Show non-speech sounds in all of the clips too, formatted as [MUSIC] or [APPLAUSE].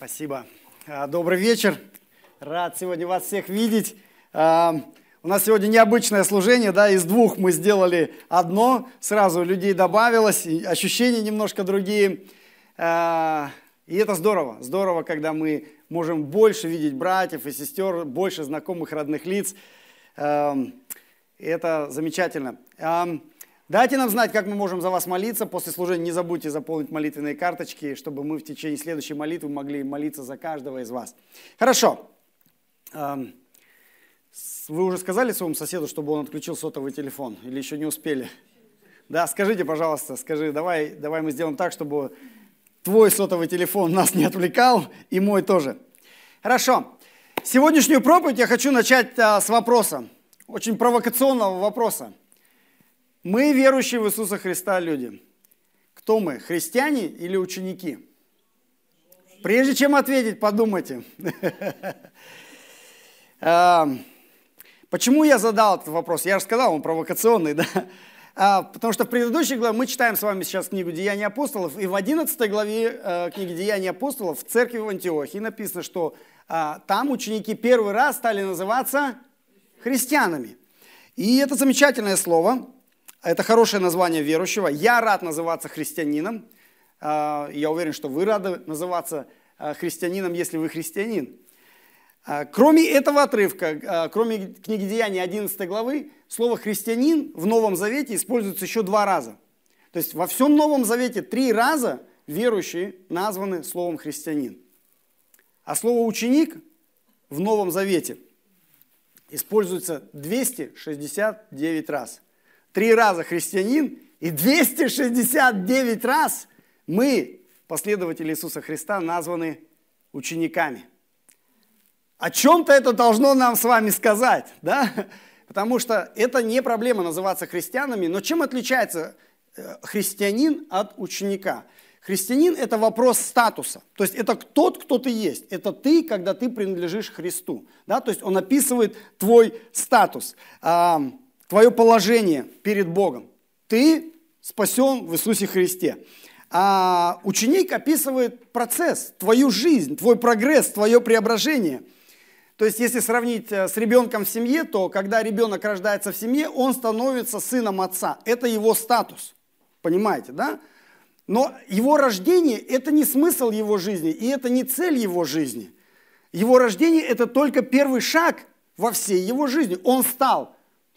Спасибо. А, добрый вечер. Рад сегодня вас всех видеть. А, у нас сегодня необычное служение, да, из двух мы сделали одно, сразу людей добавилось, ощущения немножко другие. А, и это здорово, здорово, когда мы можем больше видеть братьев и сестер, больше знакомых родных лиц. Это замечательно. Дайте нам знать, как мы можем за вас молиться. После служения не забудьте заполнить молитвенные карточки, чтобы мы в течение следующей молитвы могли молиться за каждого из вас. Хорошо. Вы уже сказали своему соседу, чтобы он отключил сотовый телефон? Или еще не успели? Да, скажите, пожалуйста, скажи, давай, давай мы сделаем так, чтобы твой сотовый телефон нас не отвлекал, и мой тоже. Хорошо. Сегодняшнюю проповедь я хочу начать а, с вопроса, очень провокационного вопроса. Мы, верующие в Иисуса Христа люди, кто мы, христиане или ученики? Прежде чем ответить, подумайте. [LAUGHS] А, почему я задал этот вопрос? Я же сказал, он провокационный, [LAUGHS] да? А, потому что в предыдущей главе мы читаем с вами сейчас книгу «Деяния апостолов», и в 11 главе э, книги «Деяния апостолов» в церкви в Антиохии написано, что а, там ученики первый раз стали называться христианами. И это замечательное слово. Это хорошее название верующего. Я рад называться христианином. А, я уверен, что вы рады называться а, христианином, если вы христианин. А, кроме этого отрывка, кроме книги Деяний 11 главы, слово «христианин» в Новом Завете используется еще два раза. То есть во всем Новом Завете три раза верующие названы словом «христианин». А слово «ученик» в Новом Завете используется 269 раз – три раза христианин, и 269 раз мы, последователи Иисуса Христа, названы учениками. О чем-то это должно нам с вами сказать, да? Потому что это не проблема называться христианами, но чем отличается э, христианин от ученика? Христианин – это вопрос статуса. То есть это тот, кто ты есть. Это ты, когда ты принадлежишь Христу. Да? То есть он описывает твой статус твое положение перед Богом. Ты спасен в Иисусе Христе. А ученик описывает процесс, твою жизнь, твой прогресс, твое преображение. То есть, если сравнить э, с ребенком в семье, то когда ребенок рождается в семье, он становится сыном отца. Это его статус. Понимаете, да? Но его рождение – это не смысл его жизни, и это не цель его жизни. Его рождение – это только первый шаг во всей его жизни. Он стал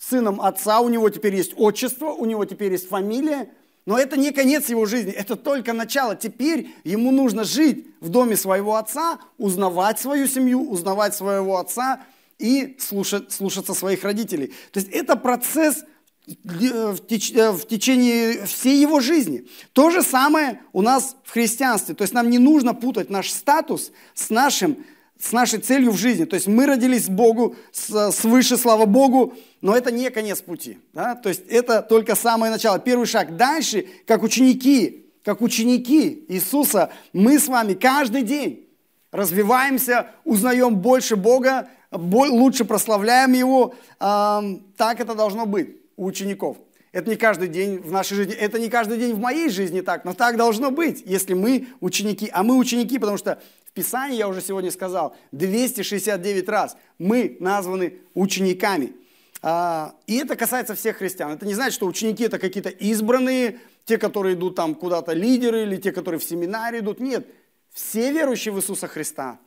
сыном отца, у него теперь есть отчество, у него теперь есть фамилия, но это не конец его жизни, это только начало. Теперь ему нужно жить в доме своего отца, узнавать свою семью, узнавать своего отца и слушать, слушаться своих родителей. То есть это процесс в течение всей его жизни. То же самое у нас в христианстве. То есть нам не нужно путать наш статус с нашим с нашей целью в жизни. То есть мы родились Богу, свыше, слава Богу, но это не конец пути. Да? То есть это только самое начало, первый шаг. Дальше, как ученики, как ученики Иисуса, мы с вами каждый день развиваемся, узнаем больше Бога, лучше прославляем Его. Так это должно быть у учеников. Это не каждый день в нашей жизни, это не каждый день в моей жизни так, но так должно быть, если мы ученики. А мы ученики, потому что Писании, я уже сегодня сказал, 269 раз мы названы учениками. А, и это касается всех христиан. Это не значит, что ученики это какие-то избранные, те, которые идут там куда-то лидеры, или те, которые в семинаре идут. Нет, все верующие в Иисуса Христа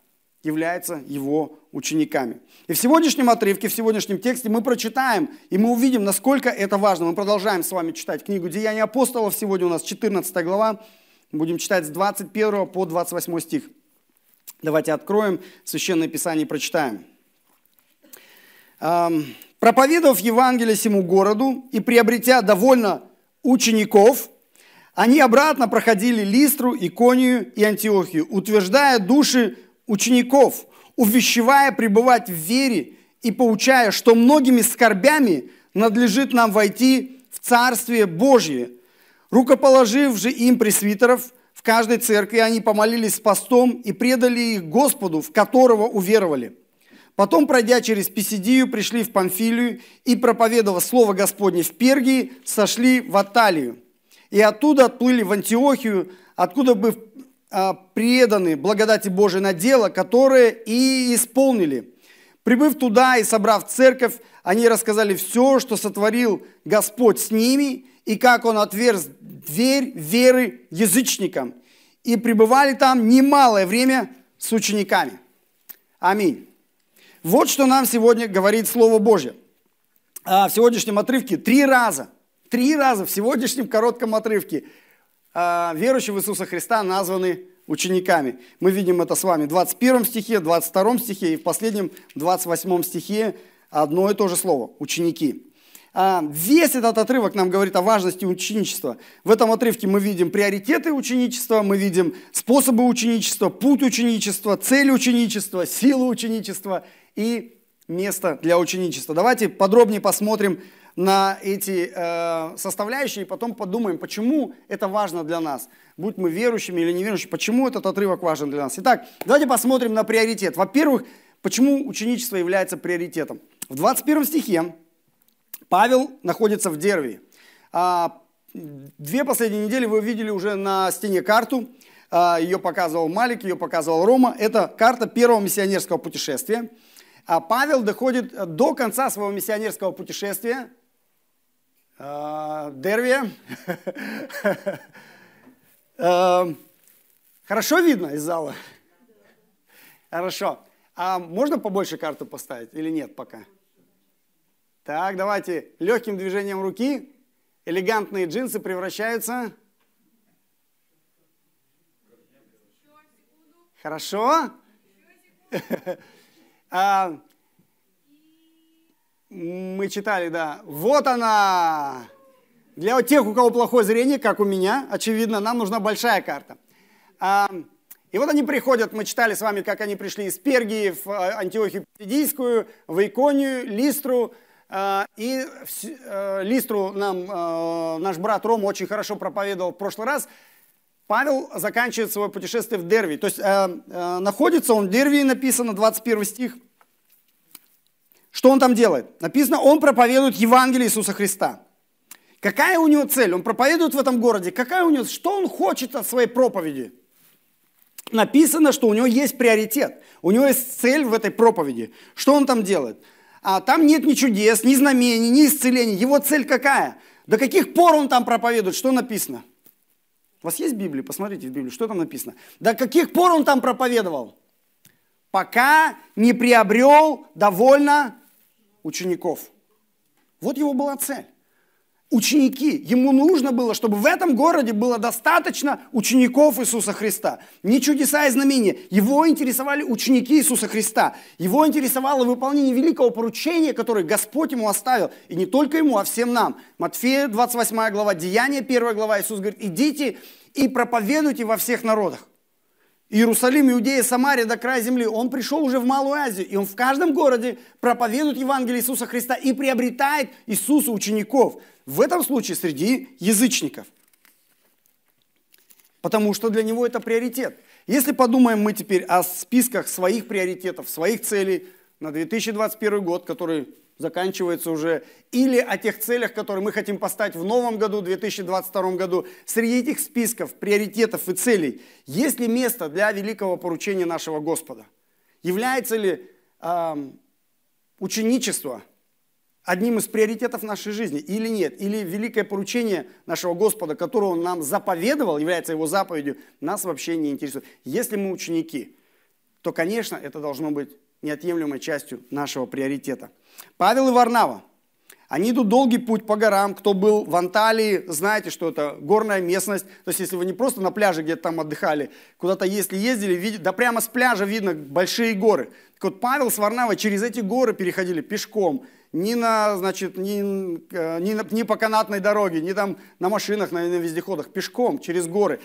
являются его учениками. И в сегодняшнем отрывке, в сегодняшнем тексте мы прочитаем, и мы увидим, насколько это важно. Мы продолжаем с вами читать книгу «Деяния апостолов». Сегодня у нас 14 глава. Будем читать с 21 по 28 стих. Давайте откроем Священное Писание и прочитаем. «Проповедовав Евангелие всему городу и приобретя довольно учеников, они обратно проходили Листру, Иконию и Антиохию, утверждая души учеников, увещевая пребывать в вере и поучая, что многими скорбями надлежит нам войти в Царствие Божье. Рукоположив же им пресвитеров, каждой церкви они помолились с постом и предали их Господу, в которого уверовали. Потом, пройдя через Писидию, пришли в Памфилию и, проповедовав Слово Господне в Пергии, сошли в Аталию. И оттуда отплыли в Антиохию, откуда бы а, преданы благодати Божией на дело, которое и исполнили. Прибыв туда и собрав церковь, они рассказали все, что сотворил Господь с ними, и как Он отверз дверь веры язычникам. И пребывали там немалое время с учениками. Аминь. Вот что нам сегодня говорит Слово Божье. А, в сегодняшнем отрывке три раза, три раза в сегодняшнем коротком отрывке а, верующие в Иисуса Христа названы учениками. Мы видим это с вами в 21 стихе, 22 стихе и в последнем 28 стихе одно и то же слово – ученики. А, весь этот отрывок нам говорит о важности ученичества. В этом отрывке мы видим приоритеты ученичества, мы видим способы ученичества, путь ученичества, цель ученичества, силу ученичества и место для ученичества. Давайте подробнее посмотрим на эти э, составляющие и потом подумаем, почему это важно для нас. Будь мы верующими или неверующими, почему этот отрывок важен для нас. Итак, давайте посмотрим на приоритет. Во-первых, почему ученичество является приоритетом. В 21 стихе Павел находится в Дервии. А, две последние недели вы увидели уже на стене карту. А, ее показывал Малик, ее показывал Рома. Это карта первого миссионерского путешествия. А Павел доходит до конца своего миссионерского путешествия. Дервия. [LAUGHS] Хорошо видно из зала? Хорошо. А можно побольше карту поставить или нет пока? Так, давайте легким движением руки элегантные джинсы превращаются... Хорошо? [LAUGHS] А, мы читали, да. Вот она. Для тех, у кого плохое зрение, как у меня, очевидно, нам нужна большая карта. А, и вот они приходят, мы читали с вами, как они пришли из Пергии в э, Антиохию Писидийскую, в Иконию, Листру, а, и э, Листру нам э, наш брат Рома очень хорошо проповедовал в прошлый раз. Павел заканчивает свое путешествие в Дервии. То есть э, находится он в Дервии, написано 21 стих. Что он там делает? Написано, он проповедует Евангелие Иисуса Христа. Какая у него цель? Он проповедует в этом городе. Какая у него, что он хочет от своей проповеди? Написано, что у него есть приоритет. У него есть цель в этой проповеди. Что он там делает? А там нет ни чудес, ни знамений, ни исцелений. Его цель какая? До каких пор он там проповедует? Что написано? У вас есть Библия? Посмотрите в Библию, что там написано. До каких пор он там проповедовал? Пока не приобрел довольно учеников. Вот его была цель ученики. Ему нужно было, чтобы в этом городе было достаточно учеников Иисуса Христа. Не чудеса и знамения. Его интересовали ученики Иисуса Христа. Его интересовало выполнение великого поручения, которое Господь ему оставил. И не только ему, а всем нам. Матфея 28 глава, Деяния 1 глава. Иисус говорит, идите и проповедуйте во всех народах. Иерусалим, Иудея, Самария до края земли. Он пришел уже в Малую Азию, и он в каждом городе проповедует Евангелие Иисуса Христа и приобретает Иисуса учеников. В этом случае среди язычников. Потому что для него это приоритет. Если подумаем мы теперь о списках своих приоритетов, своих целей на 2021 год, который заканчивается уже, или о тех целях, которые мы хотим поставить в новом году, 2022 году. Среди этих списков приоритетов и целей есть ли место для великого поручения нашего Господа? Является ли э, ученичество одним из приоритетов нашей жизни или нет? Или великое поручение нашего Господа, которое Он нам заповедовал, является Его заповедью, нас вообще не интересует. Если мы ученики, то, конечно, это должно быть неотъемлемой частью нашего приоритета. Павел и Варнава. Они идут долгий путь по горам. Кто был в Анталии, знаете, что это горная местность. То есть, если вы не просто на пляже где-то там отдыхали, куда-то если ездили, видите, да прямо с пляжа видно большие горы. Так вот, Павел с Варнавой через эти горы переходили пешком. Ни, на, значит, ни, э, ни, на, ни по канатной дороге, ни там на машинах, на, на вездеходах. Пешком через горы.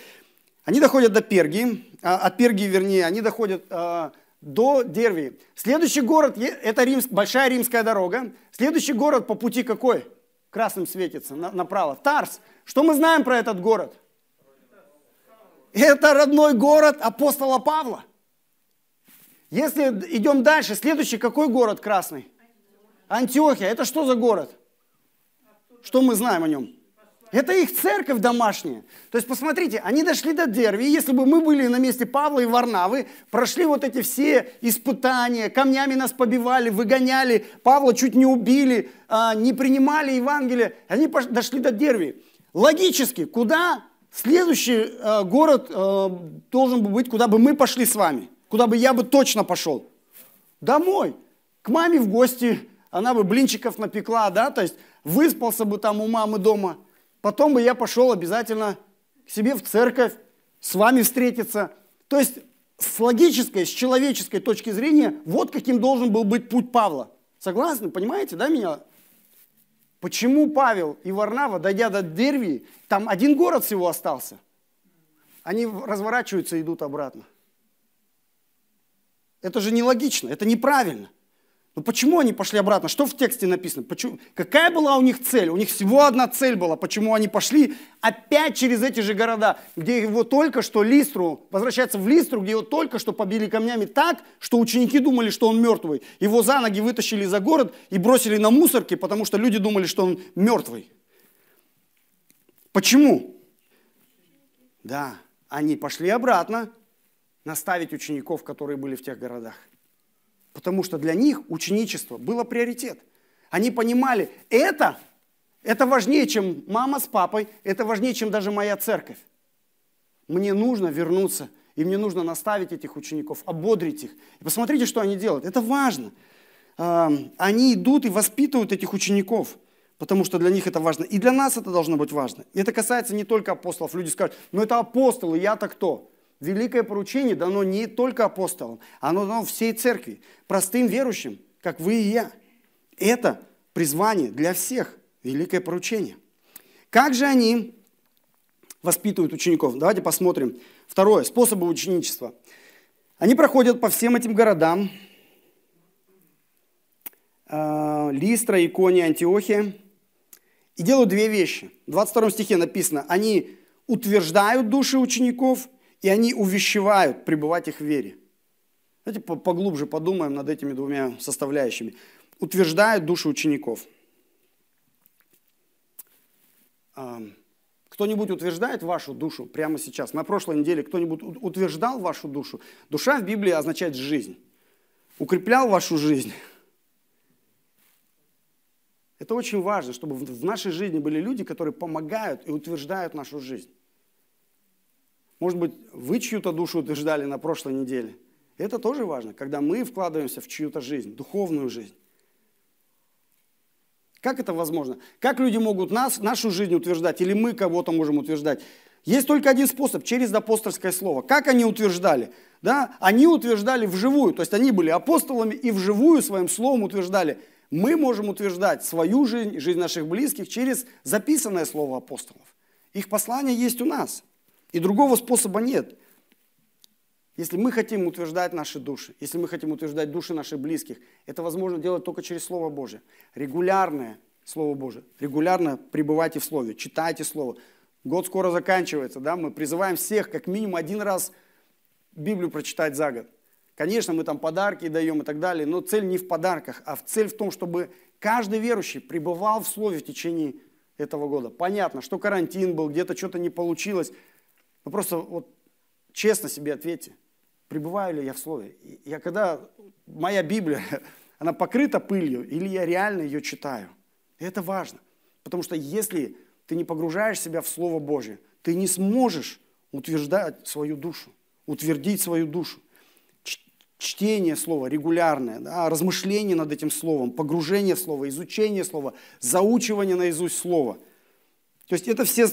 Они доходят до Пергии, а, от Пергии, вернее, они доходят а, до Дервии. Следующий город, это Римск, большая римская дорога. Следующий город по пути какой? Красным светится, на, направо. Тарс. Что мы знаем про этот город? Это родной город апостола Павла. Если идем дальше, следующий какой город красный? Антиохия. Это что за город? Что мы знаем о нем? Это их церковь домашняя. То есть, посмотрите, они дошли до Дерви. Если бы мы были на месте Павла и Варнавы, прошли вот эти все испытания, камнями нас побивали, выгоняли, Павла чуть не убили, а, не принимали Евангелие, они дошли до Дерви. Логически, куда следующий э, город э, должен быть, куда бы мы пошли с вами? Куда бы я бы точно пошел? Домой. К маме в гости, она бы блинчиков напекла, да, то есть выспался бы там у мамы дома – потом бы я пошел обязательно к себе в церковь, с вами встретиться. То есть с логической, с человеческой точки зрения, вот каким должен был быть путь Павла. Согласны? Понимаете, да, меня? Почему Павел и Варнава, дойдя до Дервии, там один город всего остался, они разворачиваются и идут обратно. Это же нелогично, это неправильно. Но почему они пошли обратно? Что в тексте написано? Почему? Какая была у них цель? У них всего одна цель была, почему они пошли опять через эти же города, где его только что Листру, возвращаться в Листру, где его только что побили камнями так, что ученики думали, что он мертвый. Его за ноги вытащили за город и бросили на мусорки, потому что люди думали, что он мертвый. Почему? Да, они пошли обратно наставить учеников, которые были в тех городах. Потому что для них ученичество было приоритет. Они понимали, это, это важнее, чем мама с папой, это важнее, чем даже моя церковь. Мне нужно вернуться, и мне нужно наставить этих учеников, ободрить их. И посмотрите, что они делают. Это важно. Они идут и воспитывают этих учеников, потому что для них это важно. И для нас это должно быть важно. Это касается не только апостолов. Люди скажут, ну это апостолы, я-то кто? Великое поручение дано не только апостолам, оно дано всей церкви, простым верующим, как вы и я. Это призвание для всех, великое поручение. Как же они воспитывают учеников? Давайте посмотрим. Второе, способы ученичества. Они проходят по всем этим городам. Э, Листра, Икония, Антиохия. И делают две вещи. В 22 стихе написано, они утверждают души учеников – и они увещевают пребывать их в вере. Давайте поглубже подумаем над этими двумя составляющими. Утверждают души учеников. Кто-нибудь утверждает вашу душу прямо сейчас? На прошлой неделе кто-нибудь утверждал вашу душу? Душа в Библии означает жизнь. Укреплял вашу жизнь. Это очень важно, чтобы в нашей жизни были люди, которые помогают и утверждают нашу жизнь. Может быть, вы чью-то душу утверждали на прошлой неделе. Это тоже важно, когда мы вкладываемся в чью-то жизнь, духовную жизнь. Как это возможно? Как люди могут нас, нашу жизнь утверждать, или мы кого-то можем утверждать? Есть только один способ, через апостольское слово. Как они утверждали? Да? Они утверждали вживую, то есть они были апостолами и вживую своим словом утверждали. Мы можем утверждать свою жизнь, жизнь наших близких через записанное слово апостолов. Их послание есть у нас – и другого способа нет. Если мы хотим утверждать наши души, если мы хотим утверждать души наших близких, это возможно делать только через Слово Божие. Регулярное Слово Божие. Регулярно пребывайте в Слове, читайте Слово. Год скоро заканчивается, да, мы призываем всех как минимум один раз Библию прочитать за год. Конечно, мы там подарки даем и так далее, но цель не в подарках, а цель в том, чтобы каждый верующий пребывал в Слове в течение этого года. Понятно, что карантин был, где-то что-то не получилось – ну, просто вот честно себе ответьте, пребываю ли я в Слове. Я когда, моя Библия, [LAUGHS] она покрыта пылью, или я реально ее читаю. И это важно. Потому что если ты не погружаешь себя в Слово Божье, ты не сможешь утверждать свою душу, утвердить свою душу. Чтение слова регулярное, да, размышление над этим словом, погружение в слово, изучение слова, заучивание наизусть слова. То есть это все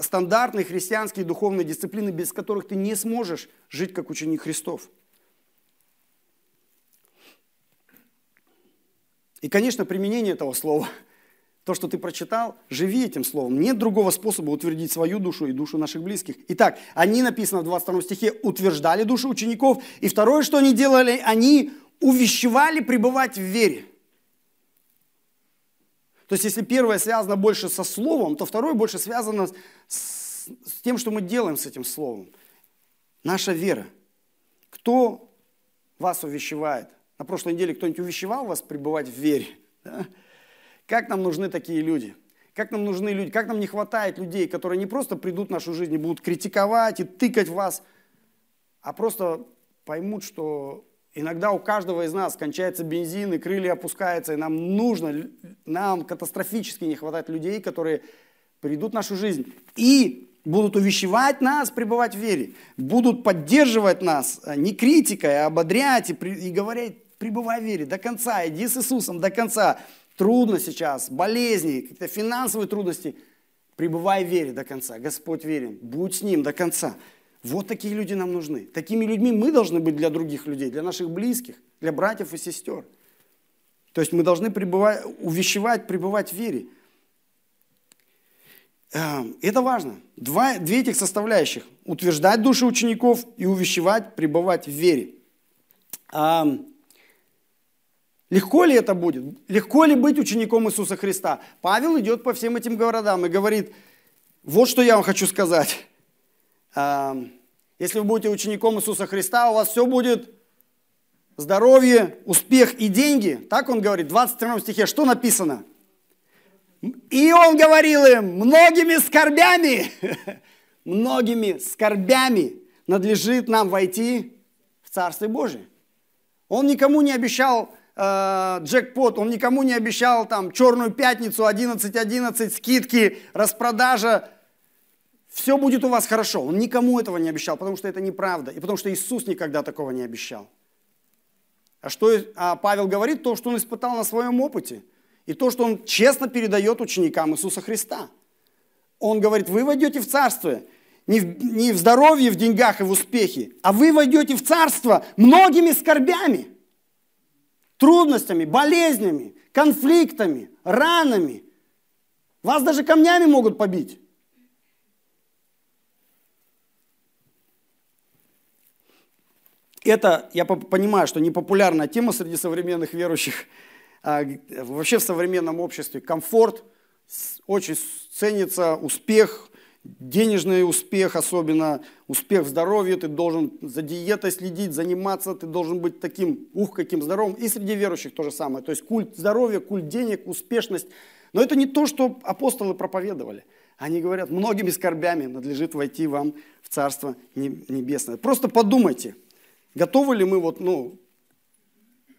стандартные христианские духовные дисциплины, без которых ты не сможешь жить как ученик Христов. И, конечно, применение этого слова, то, что ты прочитал, живи этим словом. Нет другого способа утвердить свою душу и душу наших близких. Итак, они, написано в 22 стихе, утверждали души учеников. И второе, что они делали, они увещевали пребывать в вере. То есть, если первое связано больше со словом, то второе больше связано с, с тем, что мы делаем с этим словом. Наша вера. Кто вас увещевает? На прошлой неделе кто-нибудь увещевал вас пребывать в вере? Да? Как нам нужны такие люди? Как нам нужны люди, как нам не хватает людей, которые не просто придут в нашу жизнь и будут критиковать и тыкать вас, а просто поймут, что иногда у каждого из нас кончается бензин, и крылья опускаются, и нам нужно, нам катастрофически не хватает людей, которые придут в нашу жизнь и будут увещевать нас пребывать в вере, будут поддерживать нас а не критикой, а ободрять и, и говорить, пребывай в вере до конца, иди с Иисусом до конца. Трудно сейчас, болезни, какие-то финансовые трудности. Пребывай в вере до конца. Господь верен. Будь с Ним до конца. Вот такие люди нам нужны. Такими людьми мы должны быть для других людей, для наших близких, для братьев и сестер. То есть мы должны пребывать, увещевать, пребывать в вере. Эм, это важно. Два, две этих составляющих. Утверждать души учеников и увещевать, пребывать в вере. Эм, легко ли это будет? Легко ли быть учеником Иисуса Христа? Павел идет по всем этим городам и говорит, вот что я вам хочу сказать. Если вы будете учеником Иисуса Христа, у вас все будет здоровье, успех и деньги. Так он говорит в 22 стихе. Что написано? И он говорил им, многими скорбями, [LAUGHS] многими скорбями надлежит нам войти в Царствие Божие. Он никому не обещал э, джекпот, он никому не обещал там черную пятницу, 11.11, скидки, распродажа. Все будет у вас хорошо. Он никому этого не обещал, потому что это неправда. И потому что Иисус никогда такого не обещал. А что а Павел говорит? То, что он испытал на своем опыте – и то, что он честно передает ученикам Иисуса Христа. Он говорит, вы войдете в царство не в, не в здоровье, в деньгах и в успехе, а вы войдете в царство многими скорбями, трудностями, болезнями, конфликтами, ранами. Вас даже камнями могут побить. Это, я понимаю, что непопулярная тема среди современных верующих – а, вообще в современном обществе комфорт, очень ценится успех, денежный успех, особенно успех в здоровье, ты должен за диетой следить, заниматься, ты должен быть таким, ух, каким здоровым. И среди верующих то же самое. То есть культ здоровья, культ денег, успешность. Но это не то, что апостолы проповедовали. Они говорят, многими скорбями надлежит войти вам в Царство Небесное. Просто подумайте, готовы ли мы вот, ну,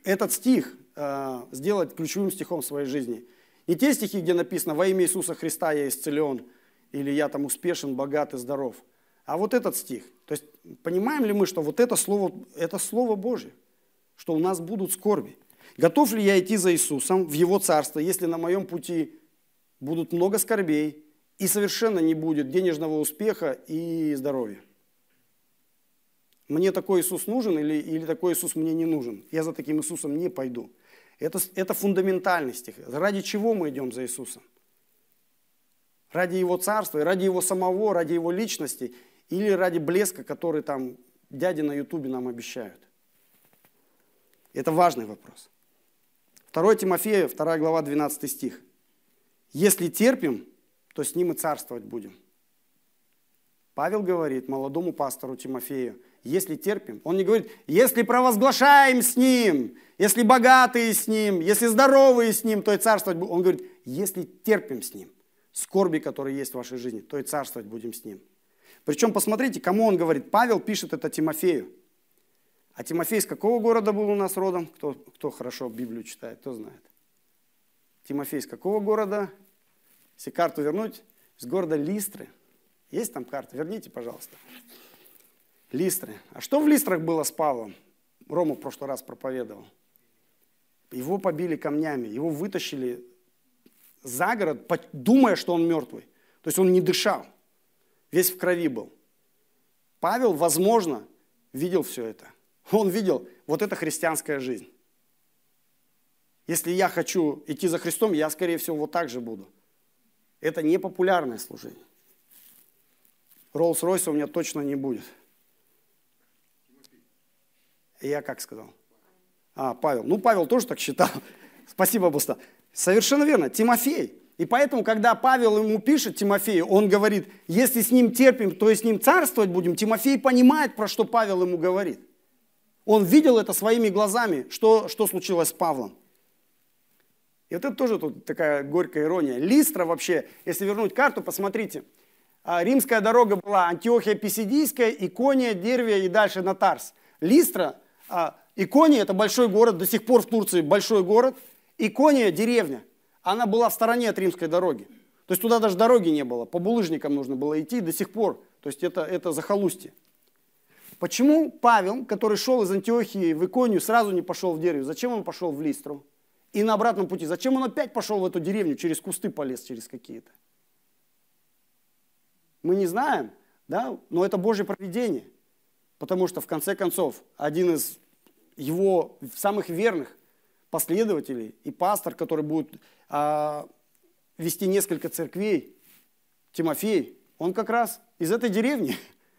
этот стих Э, сделать ключевым стихом своей жизни. Не те стихи, где написано «Во имя Иисуса Христа я исцелен» или «Я там успешен, богат и здоров», а вот этот стих. То есть понимаем ли мы, что вот это слово, это Слово Божье, что у нас будут скорби. Готов ли я идти за Иисусом в Его Царство, если на моем пути будут много скорбей и совершенно не будет денежного успеха и здоровья? Мне такой Иисус нужен или, или такой Иисус мне не нужен? Я за таким Иисусом не пойду. Это, это фундаментальный стих. Ради чего мы идем за Иисусом? Ради Его царства, ради Его самого, ради Его личности или ради блеска, который там дяди на ютубе нам обещают? Это важный вопрос. 2 Тимофея, 2 глава, 12 стих. Если терпим, то с ним и царствовать будем. Павел говорит молодому пастору Тимофею, если терпим. Он не говорит, если провозглашаем с ним, если богатые с ним, если здоровые с ним, то и царствовать будем. Он говорит, если терпим с ним, скорби, которые есть в вашей жизни, то и царствовать будем с ним. Причем посмотрите, кому он говорит. Павел пишет это Тимофею. А Тимофей с какого города был у нас родом? Кто, кто хорошо Библию читает, кто знает. Тимофей с какого города? Если карту вернуть, с города Листры. Есть там карта? Верните, пожалуйста. Листры. А что в Листрах было с Павлом? Рома в прошлый раз проповедовал. Его побили камнями, его вытащили за город, думая, что он мертвый. То есть он не дышал, весь в крови был. Павел, возможно, видел все это. Он видел, вот это христианская жизнь. Если я хочу идти за Христом, я, скорее всего, вот так же буду. Это не популярное служение. Роллс-Ройса у меня точно не будет. Я как сказал? А, Павел. Ну, Павел тоже так считал. [LAUGHS] Спасибо, Буста. Совершенно верно. Тимофей. И поэтому, когда Павел ему пишет Тимофею, он говорит, если с ним терпим, то и с ним царствовать будем. Тимофей понимает, про что Павел ему говорит. Он видел это своими глазами, что, что случилось с Павлом. И вот это тоже тут такая горькая ирония. Листра вообще, если вернуть карту, посмотрите. А, римская дорога была Антиохия Писидийская, Икония, Дервия и дальше на Тарс. Листра, а, Икония это большой город, до сих пор в Турции большой город. Икония деревня, она была в стороне от римской дороги. То есть туда даже дороги не было, по булыжникам нужно было идти до сих пор. То есть это, это захолустье. Почему Павел, который шел из Антиохии в Иконию, сразу не пошел в деревню? Зачем он пошел в Листру? И на обратном пути, зачем он опять пошел в эту деревню, через кусты полез, через какие-то? Мы не знаем, да, но это Божье провидение. Потому что, в конце концов, один из его самых верных последователей и пастор, который будет а, вести несколько церквей, Тимофей, он как раз из этой деревни.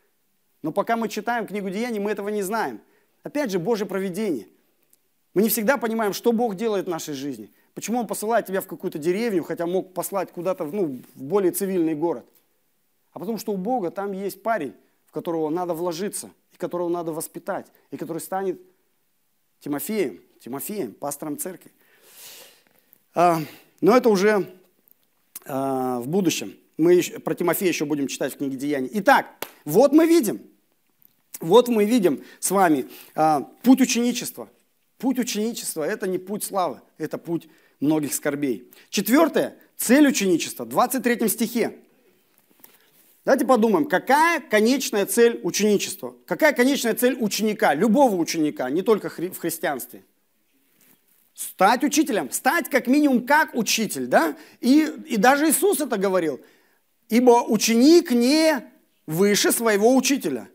[LAUGHS] Но пока мы читаем книгу Деяний, мы этого не знаем. Опять же, Божье провидение. Мы не всегда понимаем, что Бог делает в нашей жизни. Почему Он посылает тебя в какую-то деревню, хотя мог послать куда-то ну, в более цивильный город. А потому что у Бога там есть парень, в которого надо вложиться, которого надо воспитать, и который станет Тимофеем, Тимофеем, пастором церкви. А, но это уже а, в будущем. Мы про Тимофея еще будем читать в книге Деяний. Итак, вот мы видим, вот мы видим с вами а, путь ученичества. Путь ученичества – это не путь славы, это путь многих скорбей. Четвертое – цель ученичества, в 23 стихе. Давайте подумаем, какая конечная цель ученичества? Какая конечная цель ученика, любого ученика, не только в христианстве? Стать учителем, стать как минимум как учитель, да? И, и даже Иисус это говорил. Ибо ученик не выше своего учителя.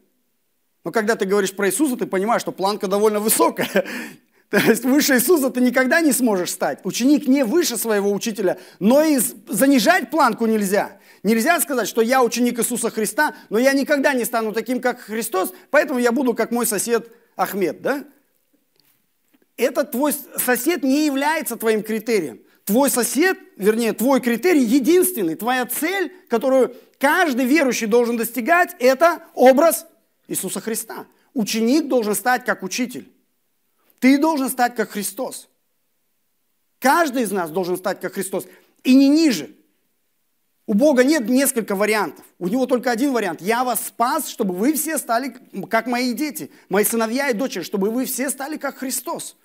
Но когда ты говоришь про Иисуса, ты понимаешь, что планка довольно высокая. [LAUGHS] То есть выше Иисуса ты никогда не сможешь стать. Ученик не выше своего учителя, но и занижать планку нельзя. Нельзя сказать, что я ученик Иисуса Христа, но я никогда не стану таким, как Христос, поэтому я буду как мой сосед Ахмед. Да? Этот твой сосед не является твоим критерием. Твой сосед, вернее, твой критерий единственный, твоя цель, которую каждый верующий должен достигать, это образ Иисуса Христа. Ученик должен стать как учитель. Ты должен стать как Христос. Каждый из нас должен стать как Христос. И не ниже. У Бога нет несколько вариантов. У Него только один вариант. Я вас спас, чтобы вы все стали как мои дети, мои сыновья и дочери, чтобы вы все стали как Христос.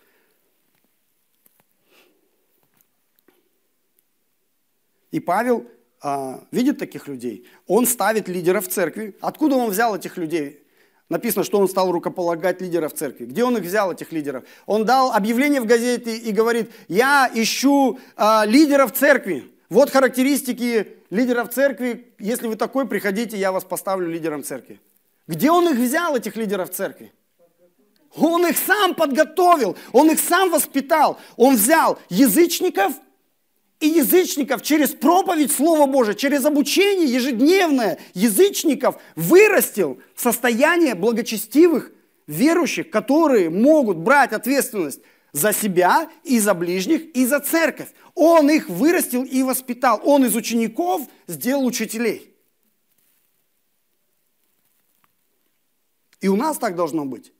И Павел а, видит таких людей. Он ставит лидеров церкви. Откуда он взял этих людей? Написано, что он стал рукополагать лидеров церкви. Где он их взял, этих лидеров? Он дал объявление в газете и говорит, я ищу а, лидеров церкви. Вот характеристики лидеров церкви. Если вы такой, приходите, я вас поставлю лидером церкви. Где он их взял, этих лидеров церкви? Он их сам подготовил, он их сам воспитал. Он взял язычников – и язычников через проповедь Слова Божия, через обучение ежедневное язычников вырастил в состояние благочестивых верующих, которые могут брать ответственность за себя и за ближних, и за церковь. Он их вырастил и воспитал. Он из учеников сделал учителей. И у нас так должно быть.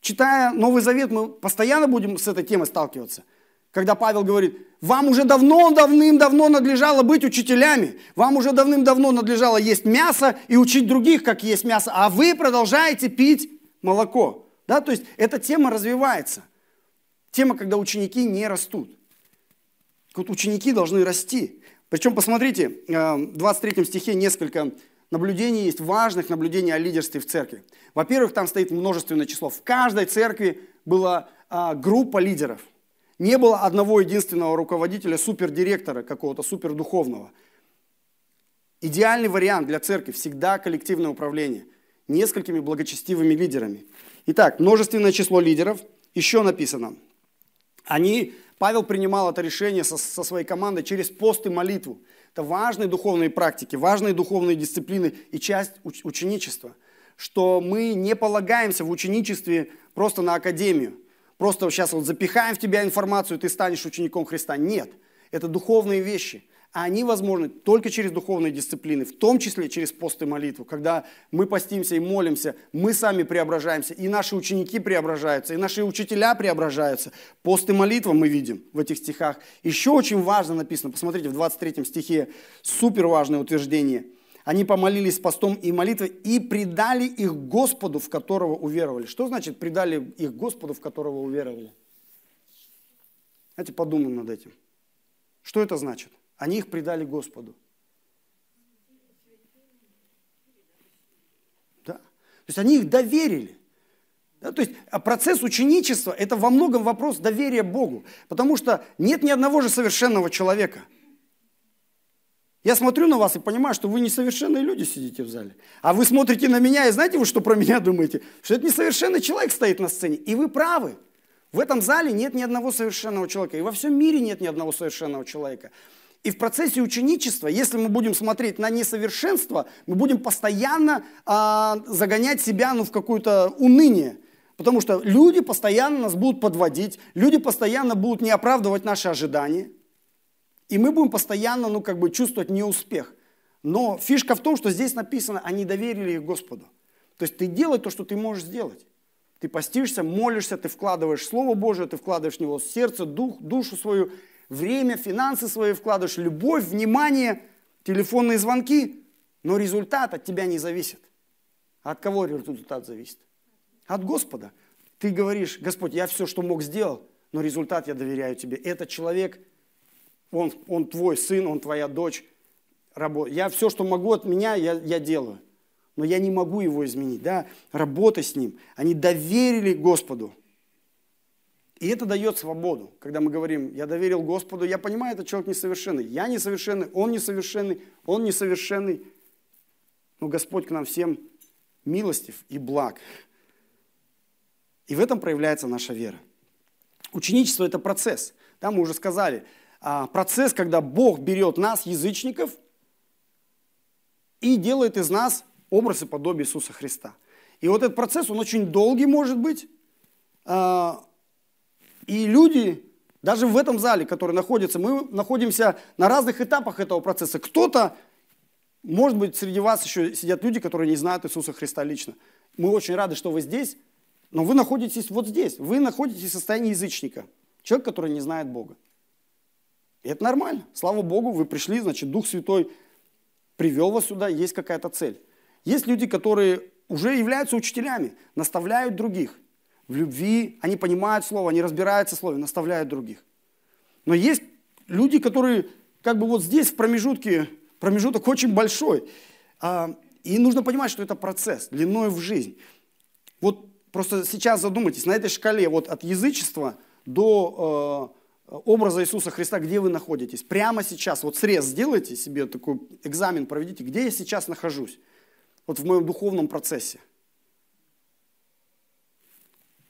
Читая Новый Завет, мы постоянно будем с этой темой сталкиваться – когда Павел говорит, вам уже давно, давным-давно надлежало быть учителями, вам уже давным-давно надлежало есть мясо и учить других, как есть мясо, а вы продолжаете пить молоко. Да? То есть эта тема развивается. Тема, когда ученики не растут. Вот ученики должны расти. Причем, посмотрите, э, в 23 стихе несколько наблюдений есть, важных наблюдений о лидерстве в церкви. Во-первых, там стоит множественное число. В каждой церкви была а, группа лидеров – не было одного единственного руководителя, супердиректора какого-то, супердуховного. Идеальный вариант для церкви всегда коллективное управление несколькими благочестивыми лидерами. Итак, множественное число лидеров. Еще написано. Они, Павел принимал это решение со, со своей командой через пост и молитву. Это важные духовные практики, важные духовные дисциплины и часть уч, ученичества. Что мы не полагаемся в ученичестве просто на академию – просто сейчас вот запихаем в тебя информацию, и ты станешь учеником Христа. Нет, это духовные вещи. А они возможны только через духовные дисциплины, в том числе через пост и молитву. Когда мы постимся и молимся, мы сами преображаемся, и наши ученики преображаются, и наши учителя преображаются. Пост и молитва мы видим в этих стихах. Еще очень важно написано, посмотрите, в 23 стихе супер важное утверждение. Они помолились постом и молитвой и предали их Господу, в которого уверовали. Что значит предали их Господу, в которого уверовали? Давайте подумаем над этим. Что это значит? Они их предали Господу. Да. То есть они их доверили. Да, то есть а процесс ученичества – это во многом вопрос доверия Богу. Потому что нет ни одного же совершенного человека. Я смотрю на вас и понимаю, что вы несовершенные люди сидите в зале. А вы смотрите на меня и знаете вы, что про меня думаете? Что это несовершенный человек стоит на сцене. И вы правы. В этом зале нет ни одного совершенного человека. И во всем мире нет ни одного совершенного человека. И в процессе ученичества, если мы будем смотреть на несовершенство, мы будем постоянно а, загонять себя ну, в какое-то уныние. Потому что люди постоянно нас будут подводить, люди постоянно будут не оправдывать наши ожидания. И мы будем постоянно ну, как бы чувствовать неуспех. Но фишка в том, что здесь написано, они доверили их Господу. То есть ты делай то, что ты можешь сделать. Ты постишься, молишься, ты вкладываешь Слово Божие, ты вкладываешь в него сердце, дух, душу свою, время, финансы свои вкладываешь, любовь, внимание, телефонные звонки, но результат от тебя не зависит. От кого результат зависит? От Господа. Ты говоришь, Господь, я все, что мог, сделал, но результат я доверяю тебе. Этот человек, он, он твой сын, он твоя дочь. Я все, что могу от меня, я, я делаю. Но я не могу его изменить. Да? Работа с ним. Они доверили Господу. И это дает свободу, когда мы говорим, я доверил Господу, я понимаю, этот человек несовершенный, я несовершенный, он несовершенный, он несовершенный. Но Господь к нам всем милостив и благ. И в этом проявляется наша вера. Ученичество – это процесс. Да, мы уже сказали, а, процесс, когда Бог берет нас, язычников, и делает из нас образ и подобие Иисуса Христа. И вот этот процесс, он очень долгий может быть, а, и люди, даже в этом зале, который находится, мы находимся на разных этапах этого процесса. Кто-то, может быть, среди вас еще сидят люди, которые не знают Иисуса Христа лично. Мы очень рады, что вы здесь, но вы находитесь вот здесь. Вы находитесь в состоянии язычника. Человек, который не знает Бога. И это нормально. Слава Богу, вы пришли, значит, Дух Святой привел вас сюда, есть какая-то цель. Есть люди, которые уже являются учителями, наставляют других в любви, они понимают слово, они разбираются в слове, наставляют других. Но есть люди, которые как бы вот здесь в промежутке, промежуток очень большой. А, и нужно понимать, что это процесс, длиной в жизнь. Вот просто сейчас задумайтесь, на этой шкале вот от язычества до э, образа Иисуса Христа, где вы находитесь? Прямо сейчас, вот срез сделайте себе такой экзамен, проведите, где я сейчас нахожусь? Вот в моем духовном процессе.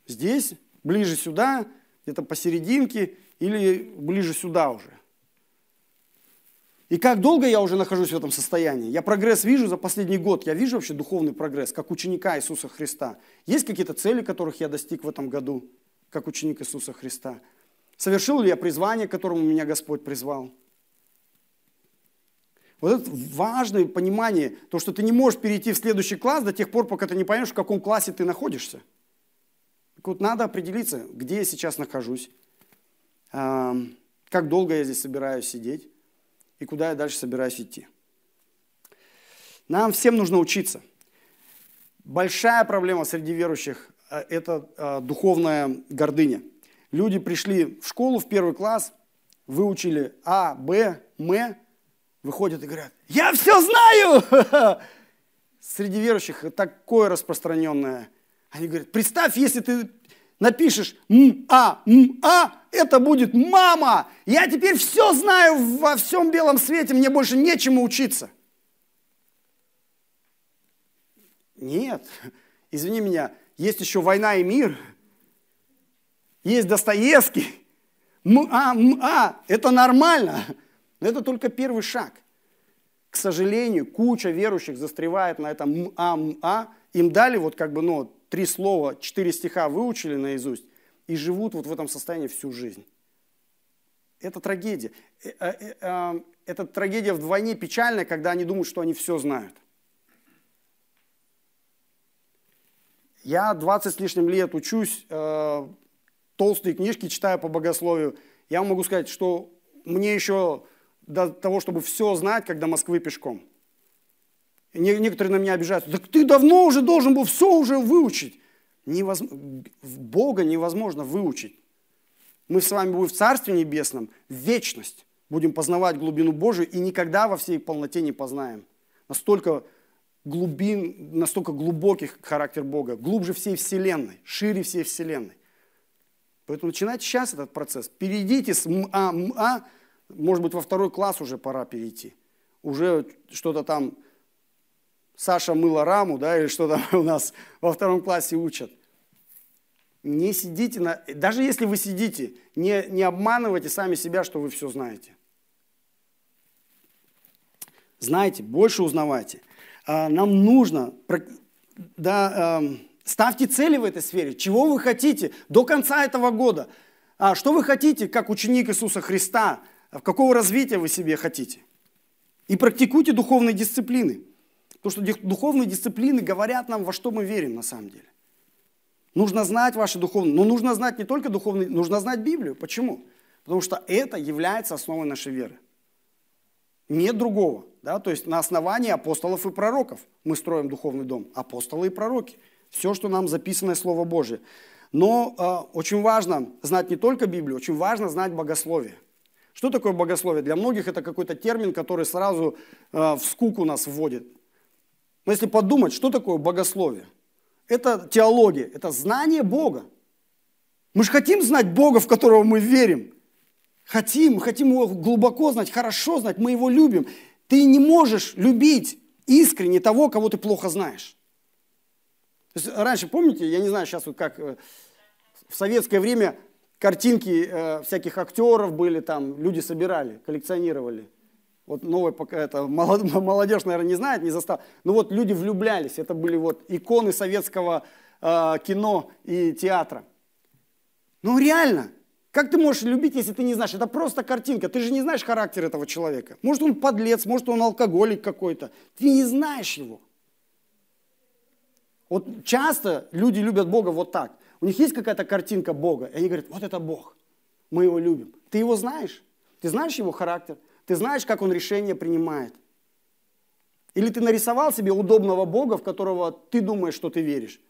Здесь, ближе сюда, где-то посерединке или ближе сюда уже. И как долго я уже нахожусь в этом состоянии? Я прогресс вижу за последний год. Я вижу вообще духовный прогресс, как ученика Иисуса Христа. Есть какие-то цели, которых я достиг в этом году, как ученик Иисуса Христа? Совершил ли я призвание, к которому меня Господь призвал? Вот это важное понимание, то, что ты не можешь перейти в следующий класс до тех пор, пока ты не поймешь, в каком классе ты находишься. Надо определиться, где я сейчас нахожусь, как долго я здесь собираюсь сидеть и куда я дальше собираюсь идти. Нам всем нужно учиться. Большая проблема среди верующих э, – это э, духовная гордыня. Люди пришли в школу в первый класс, выучили А, Б, М, выходят и говорят, я все знаю! [LAUGHS] Среди верующих такое распространенное они говорят, представь, если ты напишешь м-а, м-а, это будет мама. Я теперь все знаю во всем белом свете, мне больше нечему учиться. Нет, извини меня, есть еще «Война и мир», есть Достоевский. М-а, м-а, это нормально, но это только первый шаг. К сожалению, куча верующих застревает на этом м-а, м-а. Им дали вот как бы, ну, три слова, четыре стиха выучили наизусть и живут вот в этом состоянии всю жизнь. Это трагедия. Э, э, э, это трагедия вдвойне печальная, когда они думают, что они все знают. Я 20 с лишним лет учусь, толстые книжки читаю по богословию. Я могу сказать, что мне еще до того, чтобы все знать, до Москвы пешком. Некоторые на меня обижаются. Так ты давно уже должен был все уже выучить. Невозможно, Бога невозможно выучить. Мы с вами будем в Царстве Небесном, вечность. Будем познавать глубину Божию и никогда во всей полноте не познаем. Настолько глубин, настолько глубокий характер Бога, глубже всей Вселенной, шире всей Вселенной. Поэтому начинайте сейчас этот процесс. Перейдите с МА, МА, может быть, во второй класс уже пора перейти. Уже что-то там Саша мыла раму, да, или что там у нас во втором классе учат. Не сидите, на, даже если вы сидите, не, не обманывайте сами себя, что вы все знаете. Знаете, больше узнавайте. А, нам нужно, да, ставьте цели в этой сфере. Чего вы хотите до конца этого года? А что вы хотите, как ученик Иисуса Христа? Какого развития вы себе хотите? И практикуйте духовные дисциплины. Потому что духовные дисциплины говорят нам, во что мы верим на самом деле. Нужно знать ваши духовные, но нужно знать не только духовные, нужно знать Библию. Почему? Потому что это является основой нашей веры. Нет другого. Да? То есть на основании апостолов и пророков мы строим духовный дом. Апостолы и пророки. Все, что нам записано Слово Божие. Но э, очень важно знать не только Библию, очень важно знать богословие. Что такое богословие? Для многих это какой-то термин, который сразу э, в скуку нас вводит. Но если подумать, что такое богословие? Это теология, это знание Бога. Мы же хотим знать Бога, в которого мы верим. Хотим, мы хотим его глубоко знать, хорошо знать, мы его любим. Ты не можешь любить искренне того, кого ты плохо знаешь. Есть раньше, помните, я не знаю сейчас вот как э, в советское время картинки э, всяких актеров были там, люди собирали, коллекционировали. Вот новая пока это [LAUGHS] молодежь, наверное, не знает, не застал. Но вот люди влюблялись. Это были вот иконы советского э, кино и театра. Ну реально, как ты можешь любить, если ты не знаешь? Это просто картинка. Ты же не знаешь характер этого человека. Может, он подлец, может, он алкоголик какой-то. Ты не знаешь его. Вот часто люди любят Бога вот так. У них есть какая-то картинка Бога, и они говорят, вот это Бог, мы его любим. Ты его знаешь? Ты знаешь его характер? Ты знаешь, как он решение принимает. Или ты нарисовал себе удобного Бога, в которого ты думаешь, что ты веришь.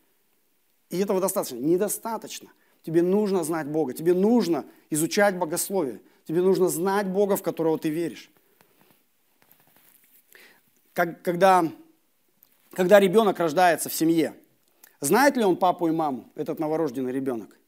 И этого достаточно. Недостаточно. Тебе нужно знать Бога, тебе нужно изучать богословие, тебе нужно знать Бога, в которого ты веришь. Как, когда, когда ребенок рождается в семье, знает ли он папу и маму, этот новорожденный ребенок?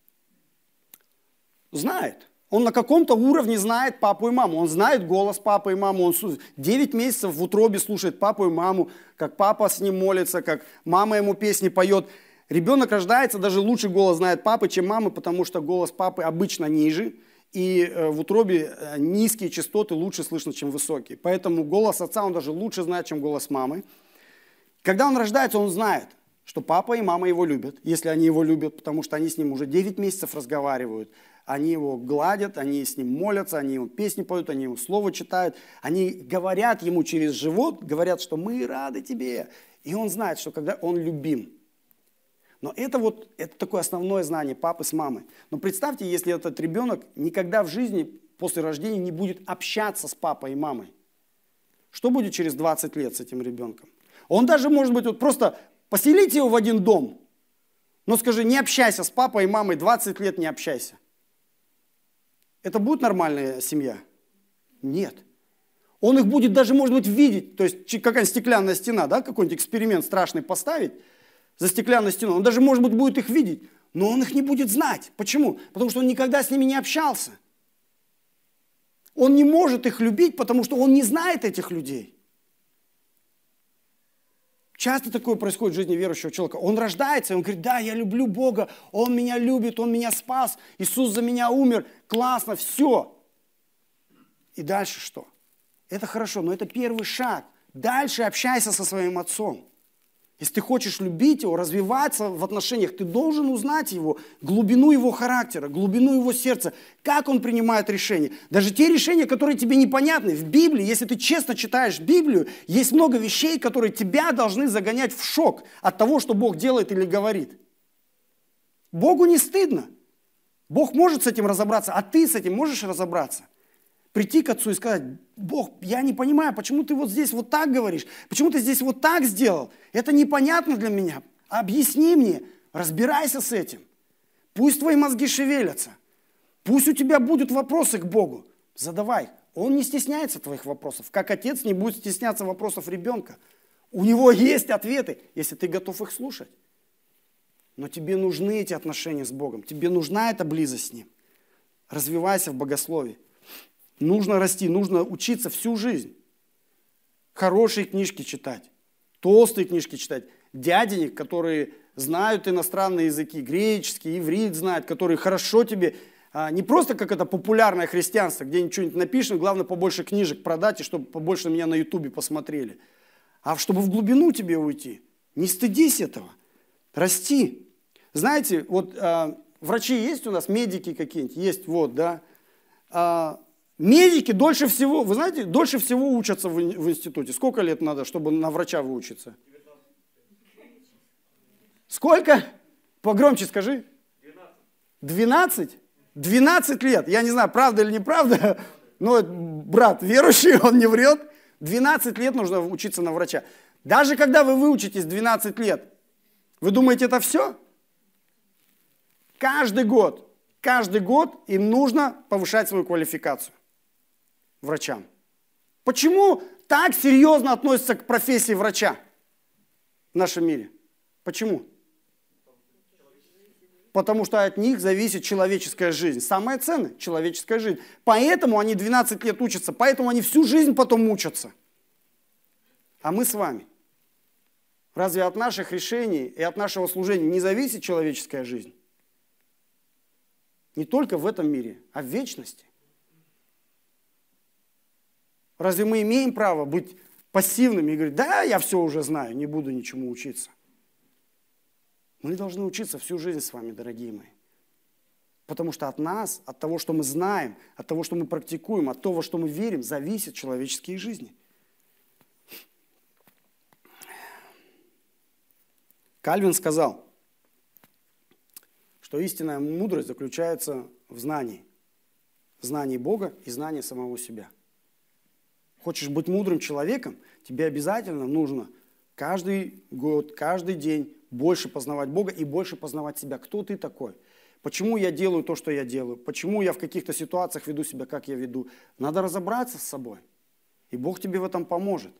Знает. Он на каком-то уровне знает папу и маму. Он знает голос папы и мамы. Он 9 месяцев в утробе слушает папу и маму, как папа с ним молится, как мама ему песни поет. Ребенок рождается, даже лучше голос знает папы, чем мамы, потому что голос папы обычно ниже. И э, в утробе э, низкие частоты лучше слышно, чем высокие. Поэтому голос отца он даже лучше знает, чем голос мамы. Когда он рождается, он знает, что папа и мама его любят, если они его любят, потому что они с ним уже 9 месяцев разговаривают они его гладят, они с ним молятся, они ему песни поют, они ему слово читают, они говорят ему через живот, говорят, что мы рады тебе. И он знает, что когда он любим. Но это вот это такое основное знание папы с мамой. Но представьте, если этот ребенок никогда в жизни после рождения не будет общаться с папой и мамой. Что будет через 20 лет с этим ребенком? Он даже, может быть, вот просто поселите его в один дом, но скажи, не общайся с папой и мамой, 20 лет не общайся. Это будет нормальная семья? Нет. Он их будет даже, может быть, видеть. То есть какая-нибудь стеклянная стена, да, какой-нибудь эксперимент страшный поставить за стеклянной стеной. Он даже, может быть, будет их видеть, но он их не будет знать. Почему? Потому что он никогда с ними не общался. Он не может их любить, потому что он не знает этих людей. Часто такое происходит в жизни верующего человека. Он рождается, и он говорит, да, я люблю Бога, Он меня любит, Он меня спас, Иисус за меня умер, классно, все. И дальше что? Это хорошо, но это первый шаг. Дальше общайся со своим отцом. Если ты хочешь любить его, развиваться в отношениях, ты должен узнать его, глубину его характера, глубину его сердца, как он принимает решения. Даже те решения, которые тебе непонятны. В Библии, если ты честно читаешь Библию, есть много вещей, которые тебя должны загонять в шок от того, что Бог делает или говорит. Богу не стыдно. Бог может с этим разобраться, а ты с этим можешь разобраться – прийти к Отцу и сказать, Бог, я не понимаю, почему ты вот здесь вот так говоришь, почему ты здесь вот так сделал, это непонятно для меня, объясни мне, разбирайся с этим. Пусть твои мозги шевелятся, пусть у тебя будут вопросы к Богу, задавай. Он не стесняется твоих вопросов, как отец не будет стесняться вопросов ребенка. У него есть ответы, если ты готов их слушать. Но тебе нужны эти отношения с Богом, тебе нужна эта близость с Ним. Развивайся в богословии. Нужно расти, нужно учиться всю жизнь. Хорошие книжки читать, толстые книжки читать, дяденек, которые знают иностранные языки, греческий, иврит знают, которые хорошо тебе, а, не просто как это популярное христианство, где ничего не напишем, главное побольше книжек продать, и чтобы побольше меня на ютубе посмотрели, а чтобы в глубину тебе уйти. Не стыдись этого, расти. Знаете, вот а, врачи есть у нас, медики какие-нибудь, есть, вот, да, а, Медики дольше всего, вы знаете, дольше всего учатся в, институте. Сколько лет надо, чтобы на врача выучиться? Сколько? Погромче скажи. 12. 12 лет. Я не знаю, правда или неправда, [LAUGHS] но брат верующий, [LAUGHS] он не врет. 12 лет нужно учиться на врача. Даже когда вы выучитесь 12 лет, вы думаете, это все? Каждый год, каждый год им нужно повышать свою квалификацию врачам. Почему так серьезно относятся к профессии врача в нашем мире? Почему? Потому что от них зависит человеческая жизнь. Самое ценное – человеческая жизнь. Поэтому они 12 лет учатся, поэтому они всю жизнь потом учатся. А мы с вами. Разве от наших решений и от нашего служения не зависит человеческая жизнь? Не только в этом мире, а в вечности. Разве мы имеем право быть пассивными и говорить, да, я все уже знаю, не буду ничему учиться? Мы должны учиться всю жизнь с вами, дорогие мои. Потому что от нас, от того, что мы знаем, от того, что мы практикуем, от того, что мы верим, зависят человеческие жизни. Кальвин сказал, что истинная мудрость заключается в знании. Знании Бога и знании самого себя – Хочешь быть мудрым человеком, тебе обязательно нужно каждый год, каждый день больше познавать Бога и больше познавать себя. Кто ты такой? Почему я делаю то, что я делаю? Почему я в каких-то ситуациях веду себя, как я веду? Надо разобраться с собой. И Бог тебе в этом поможет.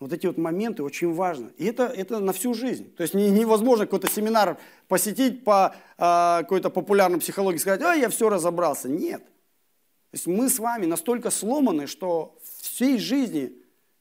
Вот эти вот моменты очень важны. И это, это на всю жизнь. То есть невозможно какой-то семинар посетить по а, какой-то популярной психологии и сказать, а я все разобрался. Нет. То есть мы с вами настолько сломаны, что всей жизни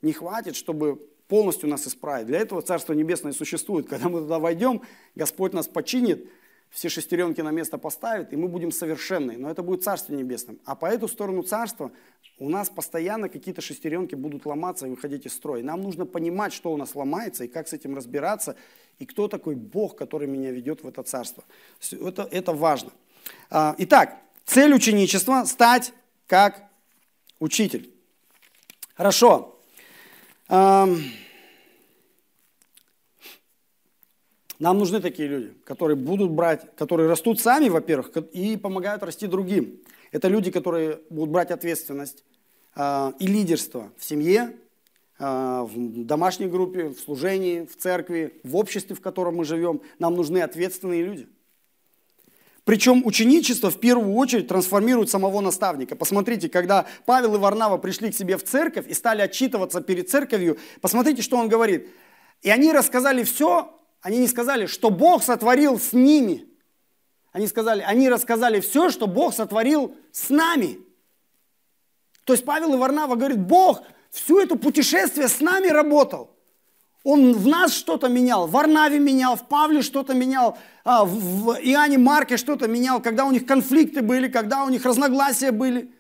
не хватит, чтобы полностью нас исправить. Для этого Царство Небесное существует. Когда мы туда войдем, Господь нас починит, все шестеренки на место поставит, и мы будем совершенны. Но это будет Царство Небесным. А по эту сторону Царства у нас постоянно какие-то шестеренки будут ломаться и выходить из строя. Нам нужно понимать, что у нас ломается, и как с этим разбираться, и кто такой Бог, который меня ведет в это Царство. Это, это важно. А, итак, цель ученичества – стать как учитель. Хорошо. Нам нужны такие люди, которые будут брать, которые растут сами, во-первых, и помогают расти другим. Это люди, которые будут брать ответственность а, и лидерство в семье, а, в домашней группе, в служении, в церкви, в обществе, в котором мы живем. Нам нужны ответственные люди – причем ученичество в первую очередь трансформирует самого наставника. Посмотрите, когда Павел и Варнава пришли к себе в церковь и стали отчитываться перед церковью, посмотрите, что он говорит. И они рассказали все, они не сказали, что Бог сотворил с ними. Они сказали, они рассказали все, что Бог сотворил с нами. То есть Павел и Варнава говорит, Бог всю это путешествие с нами работал. Он в нас что-то менял, в Варнаве менял, в Павле что-то менял, а, в Иоанне Марке что-то менял, когда у них конфликты были, когда у них разногласия были.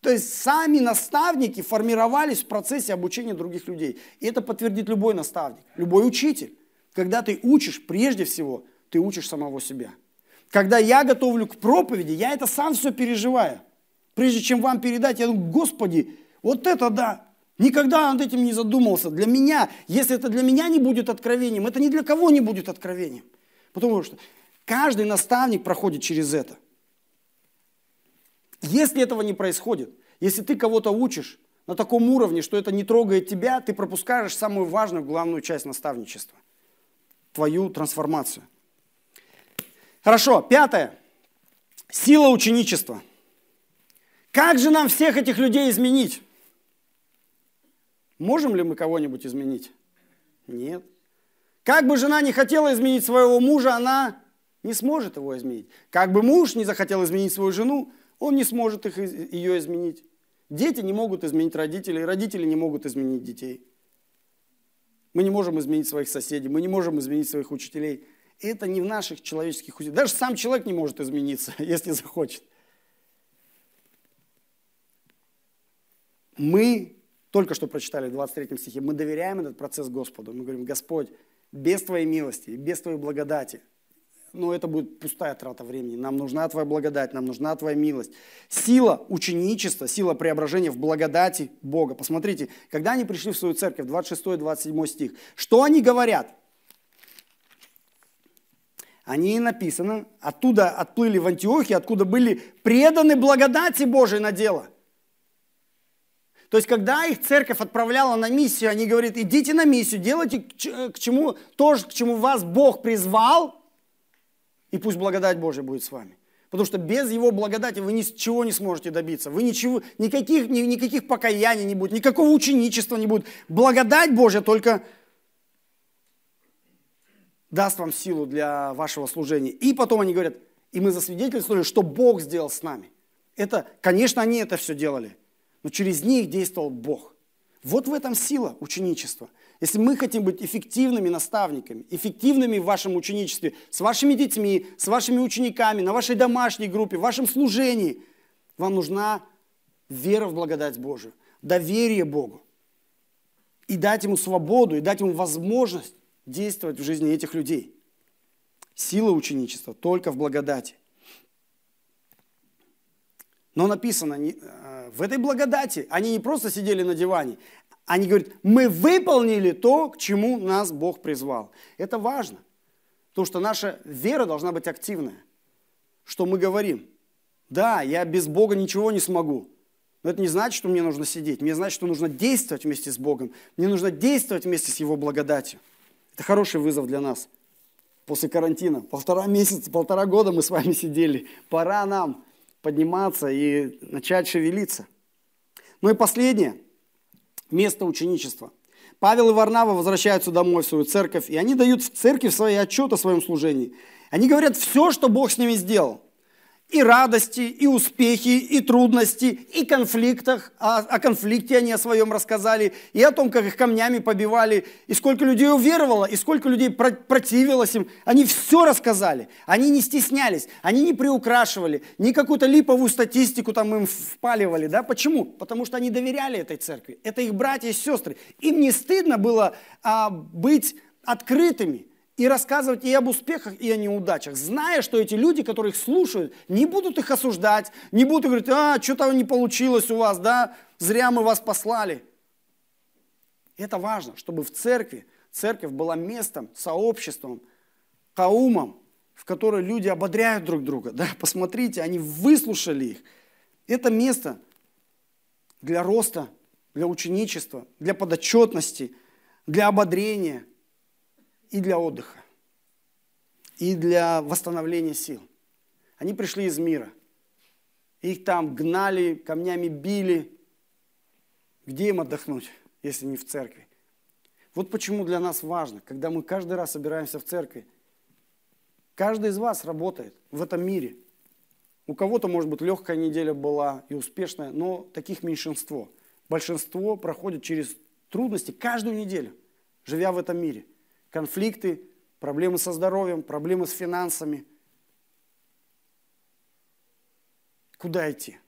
То есть сами наставники формировались в процессе обучения других людей. И это подтвердит любой наставник, любой учитель. Когда ты учишь, прежде всего, ты учишь самого себя. Когда я готовлю к проповеди, я это сам все переживаю. Прежде чем вам передать, я думаю, Господи, вот это да. Никогда над этим не задумывался. Для меня, если это для меня не будет откровением, это ни для кого не будет откровением. Потому что каждый наставник проходит через это. Если этого не происходит, если ты кого-то учишь на таком уровне, что это не трогает тебя, ты пропускаешь самую важную, главную часть наставничества. Твою трансформацию. Хорошо, пятое. Сила ученичества. Как же нам всех этих людей изменить? Можем ли мы кого-нибудь изменить? Нет. Как бы жена не хотела изменить своего мужа, она не сможет его изменить. Как бы муж не захотел изменить свою жену, он не сможет их, ее изменить. Дети не могут изменить родителей, родители не могут изменить детей. Мы не можем изменить своих соседей, мы не можем изменить своих учителей. Это не в наших человеческих усилиях. Даже сам человек не может измениться, [LAUGHS] если захочет. Мы, только что прочитали в 23 стихе, мы доверяем этот процесс Господу. Мы говорим, Господь, без Твоей милости, без Твоей благодати, но это будет пустая трата времени. Нам нужна Твоя благодать, нам нужна Твоя милость. Сила ученичества, сила преображения в благодати Бога. Посмотрите, когда они пришли в свою церковь, 26-27 стих, что они говорят? Они написано, оттуда отплыли в Антиохию, откуда были преданы благодати Божией на дело. То есть, когда их церковь отправляла на миссию, они говорят, идите на миссию, делайте к чему, то, к чему вас Бог призвал, и пусть благодать Божья будет с вами. Потому что без Его благодати вы ничего не сможете добиться. Вы ничего, никаких, никаких покаяний не будет, никакого ученичества не будет. Благодать Божья только даст вам силу для вашего служения. И потом они говорят, и мы засвидетельствовали, что Бог сделал с нами. Это, конечно, они это все делали, но через них действовал Бог. Вот в этом сила ученичества. Если мы хотим быть эффективными наставниками, эффективными в вашем ученичестве, с вашими детьми, с вашими учениками, на вашей домашней группе, в вашем служении, вам нужна вера в благодать Божию, доверие Богу. И дать ему свободу, и дать ему возможность действовать в жизни этих людей. Сила ученичества только в благодати. Но написано, э, в этой благодати они не просто сидели на диване, они говорят, мы выполнили то, к чему нас Бог призвал. Это важно, потому что наша вера должна быть активная. Что мы говорим? Да, я без Бога ничего не смогу. Но это не значит, что мне нужно сидеть. Мне значит, что нужно действовать вместе с Богом. Мне нужно действовать вместе с Его благодатью. Это хороший вызов для нас. После карантина, полтора месяца, полтора года мы с вами сидели. Пора нам подниматься и начать шевелиться. Ну и последнее, место ученичества. Павел и Варнава возвращаются домой в свою церковь, и они дают в церкви свои отчет о своем служении. Они говорят все, что Бог с ними сделал и радости, и успехи, и трудности, и конфликтах. О, о конфликте они о своем рассказали, и о том, как их камнями побивали, и сколько людей уверовало, и сколько людей противилось им. Они все рассказали. Они не стеснялись, они не приукрашивали, ни какую-то липовую статистику там им впаливали. Да? Почему? Потому что они доверяли этой церкви. Это их братья и сестры. Им не стыдно было а, быть открытыми – и рассказывать и об успехах, и о неудачах, зная, что эти люди, которые их слушают, не будут их осуждать, не будут говорить, а, что-то не получилось у вас, да, зря мы вас послали. Это важно, чтобы в церкви, церковь была местом, сообществом, каумом, в которой люди ободряют друг друга. Да, посмотрите, они выслушали их. Это место для роста, для ученичества, для подотчетности, для ободрения – и для отдыха, и для восстановления сил. Они пришли из мира. Их там гнали, камнями били. Где им отдохнуть, если не в церкви? Вот почему для нас важно, когда мы каждый раз собираемся в церкви, каждый из вас работает в этом мире. У кого-то, может быть, легкая неделя была и успешная, но таких меньшинство. Большинство проходит через трудности каждую неделю, живя в этом мире конфликты, проблемы со здоровьем, проблемы с финансами. Куда идти?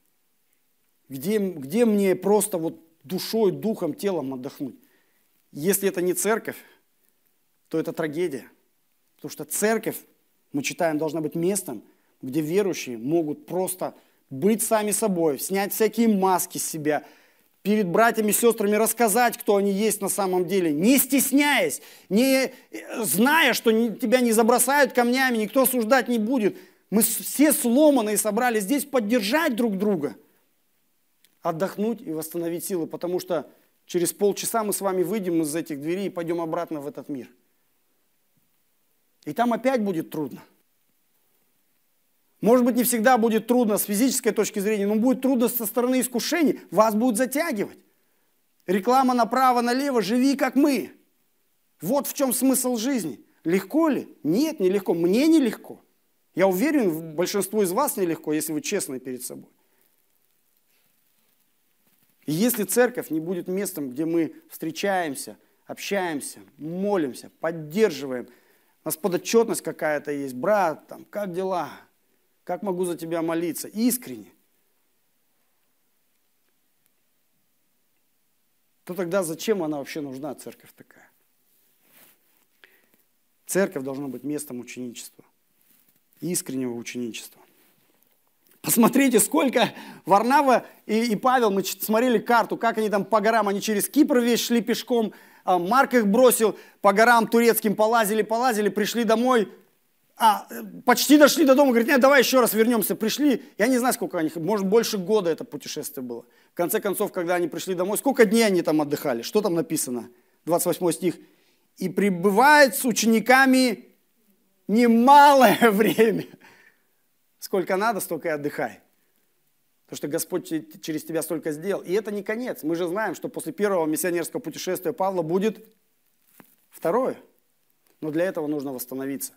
Где, где мне просто вот душой, духом, телом отдохнуть? Если это не церковь, то это трагедия. Потому что церковь, мы читаем, должна быть местом, где верующие могут просто быть сами собой, снять всякие маски с себя, перед братьями и сестрами рассказать, кто они есть на самом деле, не стесняясь, не зная, что тебя не забросают камнями, никто осуждать не будет. Мы все сломанные собрались здесь поддержать друг друга, отдохнуть и восстановить силы, потому что через полчаса мы с вами выйдем из этих дверей и пойдем обратно в этот мир. И там опять будет трудно. Может быть, не всегда будет трудно с физической точки зрения, но будет трудно со стороны искушений. Вас будут затягивать. Реклама направо-налево, живи как мы. Вот в чем смысл жизни. Легко ли? Нет, нелегко. Мне нелегко. Я уверен, большинству из вас нелегко, если вы честны перед собой. И если церковь не будет местом, где мы встречаемся, общаемся, молимся, поддерживаем, у нас подотчетность какая-то есть, брат, там, как дела? Как могу за тебя молиться? Искренне. То тогда зачем она вообще нужна, церковь такая? Церковь должна быть местом ученичества, искреннего ученичества. Посмотрите, сколько Варнава и, и Павел, мы смотрели карту, как они там по горам, они через Кипр весь шли пешком, а Марк их бросил по горам турецким, полазили, полазили, пришли домой, а, почти дошли до дома, говорит, нет, давай еще раз вернемся. Пришли, я не знаю, сколько они, может, больше года это путешествие было. В конце концов, когда они пришли домой, сколько дней они там отдыхали? Что там написано? 28 стих. И пребывает с учениками немалое [LAUGHS] время. Сколько надо, столько и отдыхай. Потому что Господь через тебя столько сделал. И это не конец. Мы же знаем, что после первого миссионерского путешествия Павла будет второе. Но для этого нужно восстановиться.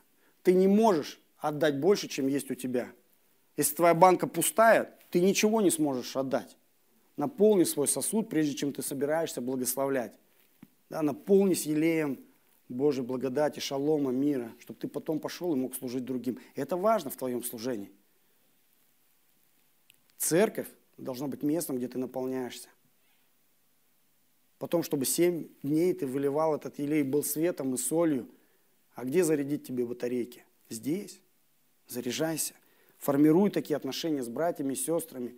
Ты не можешь отдать больше, чем есть у тебя. Если твоя банка пустая, ты ничего не сможешь отдать. Наполни свой сосуд, прежде чем ты собираешься благословлять. Да, наполнись елеем Божьей благодати, шалома, мира, чтобы ты потом пошел и мог служить другим. И это важно в твоем служении. Церковь должна быть местом, где ты наполняешься. Потом, чтобы семь дней ты выливал этот елей, был светом и солью – а где зарядить тебе батарейки? Здесь. Заряжайся. Формируй такие отношения с братьями, сестрами.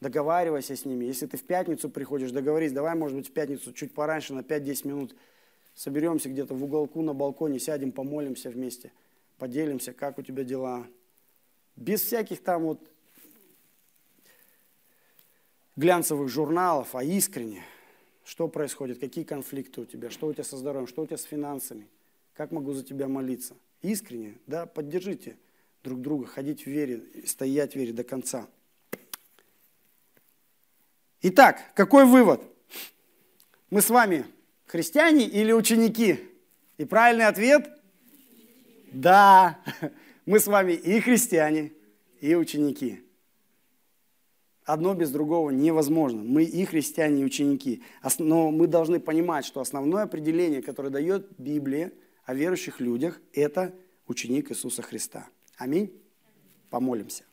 Договаривайся с ними. Если ты в пятницу приходишь, договорись, давай, может быть, в пятницу чуть пораньше, на 5-10 минут соберемся где-то в уголку на балконе, сядем, помолимся вместе, поделимся, как у тебя дела. Без всяких там вот глянцевых журналов, а искренне. Что происходит, какие конфликты у тебя, что у тебя со здоровьем, что у тебя с финансами – как могу за тебя молиться? Искренне, да, поддержите друг друга, ходить в вере, стоять в вере до конца. Итак, какой вывод? Мы с вами христиане или ученики? И правильный ответ – да, мы с вами и христиане, и ученики. Одно без другого невозможно. Мы и христиане, и ученики. Но мы должны понимать, что основное определение, которое дает Библия – о верующих людях – это ученик Иисуса Христа. Аминь. Помолимся.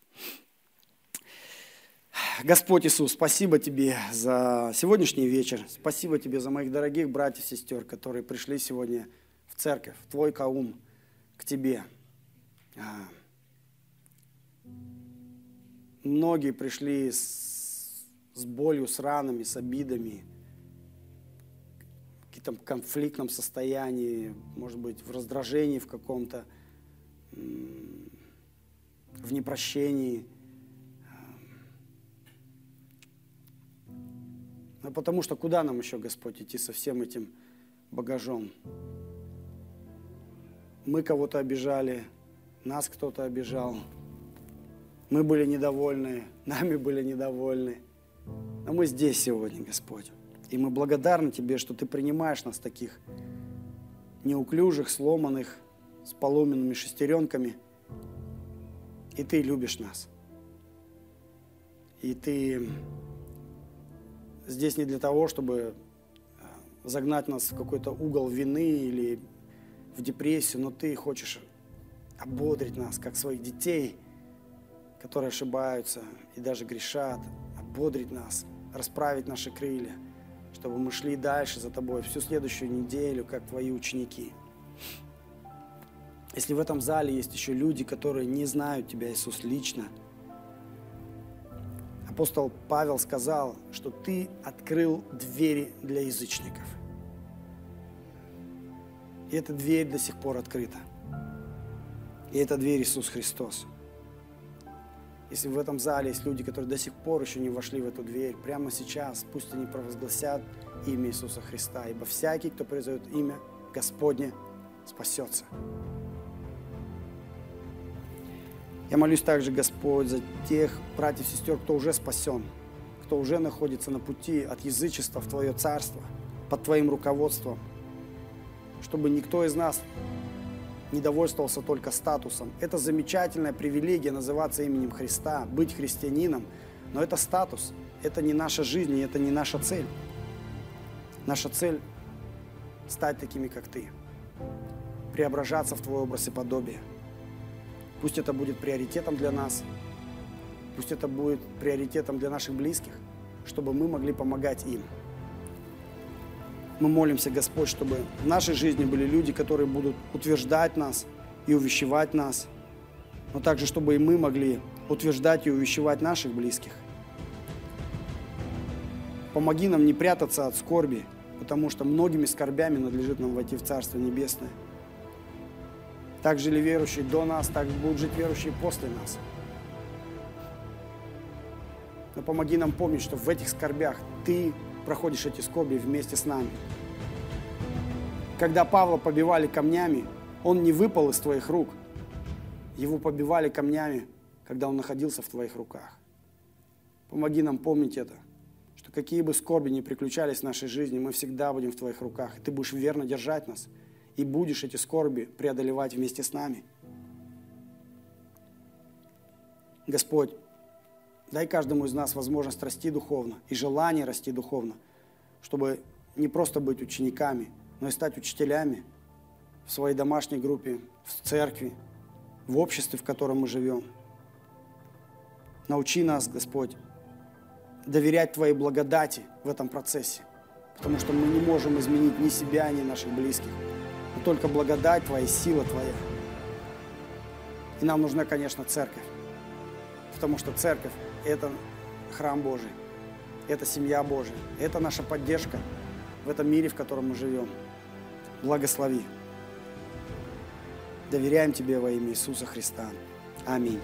Господь Иисус, спасибо Тебе за сегодняшний вечер. Спасибо Тебе за моих дорогих братьев и сестер, которые пришли сегодня в церковь, в Твой каум, к Тебе. А, многие пришли с, с болью, с ранами, с обидами, каком-то конфликтном состоянии, может быть, в раздражении в каком-то, в непрощении. Ну, потому что куда нам еще, Господь, идти со всем этим багажом? Мы кого-то обижали, нас кто-то обижал. Мы были недовольны, [LAUGHS] нами были недовольны. Но мы здесь сегодня, Господь. И мы благодарны Тебе, что Ты принимаешь нас таких неуклюжих, сломанных, с поломенными шестеренками. И Ты любишь нас. И Ты здесь не для того, чтобы э, загнать нас в какой-то угол вины или в депрессию, но Ты хочешь ободрить нас, как своих детей, которые ошибаются и даже грешат, подбодрить нас, расправить наши крылья, чтобы мы шли дальше за Тобой всю следующую неделю, как Твои ученики. Если в этом зале есть еще люди, которые не знают Тебя, Иисус, лично, апостол Павел сказал, что Ты открыл двери для язычников. И эта дверь до сих пор открыта. И эта дверь Иисус Христос. Если в этом зале есть люди, которые до сих пор еще не вошли в эту дверь, прямо сейчас пусть они провозгласят имя Иисуса Христа, ибо всякий, кто призовет имя Господне, спасется. Я молюсь также, Господь, за тех братьев и сестер, кто уже спасен, кто уже находится на пути от язычества в Твое Царство, под Твоим руководством, чтобы никто из нас не довольствовался только статусом. Это замечательная привилегия называться именем Христа, быть христианином, но это статус, это не наша жизнь, и это не наша цель. Наша цель – стать такими, как Ты, преображаться в Твой образ и подобие – Пусть это будет приоритетом для нас. Пусть это будет приоритетом для наших близких, чтобы мы могли помогать им. Мы молимся, Господь, чтобы в нашей жизни были люди, которые будут утверждать нас и увещевать нас, но также, чтобы и мы могли утверждать и увещевать наших близких. Помоги нам не прятаться от скорби, потому что многими скорбями надлежит нам войти в Царство Небесное. Так жили верующие до нас, так будут жить верующие после нас. Но помоги нам помнить, что в этих скорбях Ты проходишь эти скорби вместе с нами. Когда Павла побивали камнями, он не выпал из Твоих рук. Его побивали камнями, когда он находился в Твоих руках. Помоги нам помнить это, что какие бы скорби ни приключались в нашей жизни, мы всегда будем в Твоих руках, и Ты будешь верно держать нас – и будешь эти скорби преодолевать вместе с нами. Господь, дай каждому из нас возможность расти духовно и желание расти духовно, чтобы не просто быть учениками, но и стать учителями в своей домашней группе, в церкви, в обществе, в котором мы живем. Научи нас, Господь, доверять Твоей благодати в этом процессе, потому что мы не можем изменить ни себя, ни наших близких но только благодать Твоя, сила Твоя. И нам нужна, конечно, церковь, потому что церковь – это храм Божий, это семья Божия, это наша поддержка в этом мире, в котором мы живем. Благослови. Доверяем Тебе во имя Иисуса Христа. Аминь.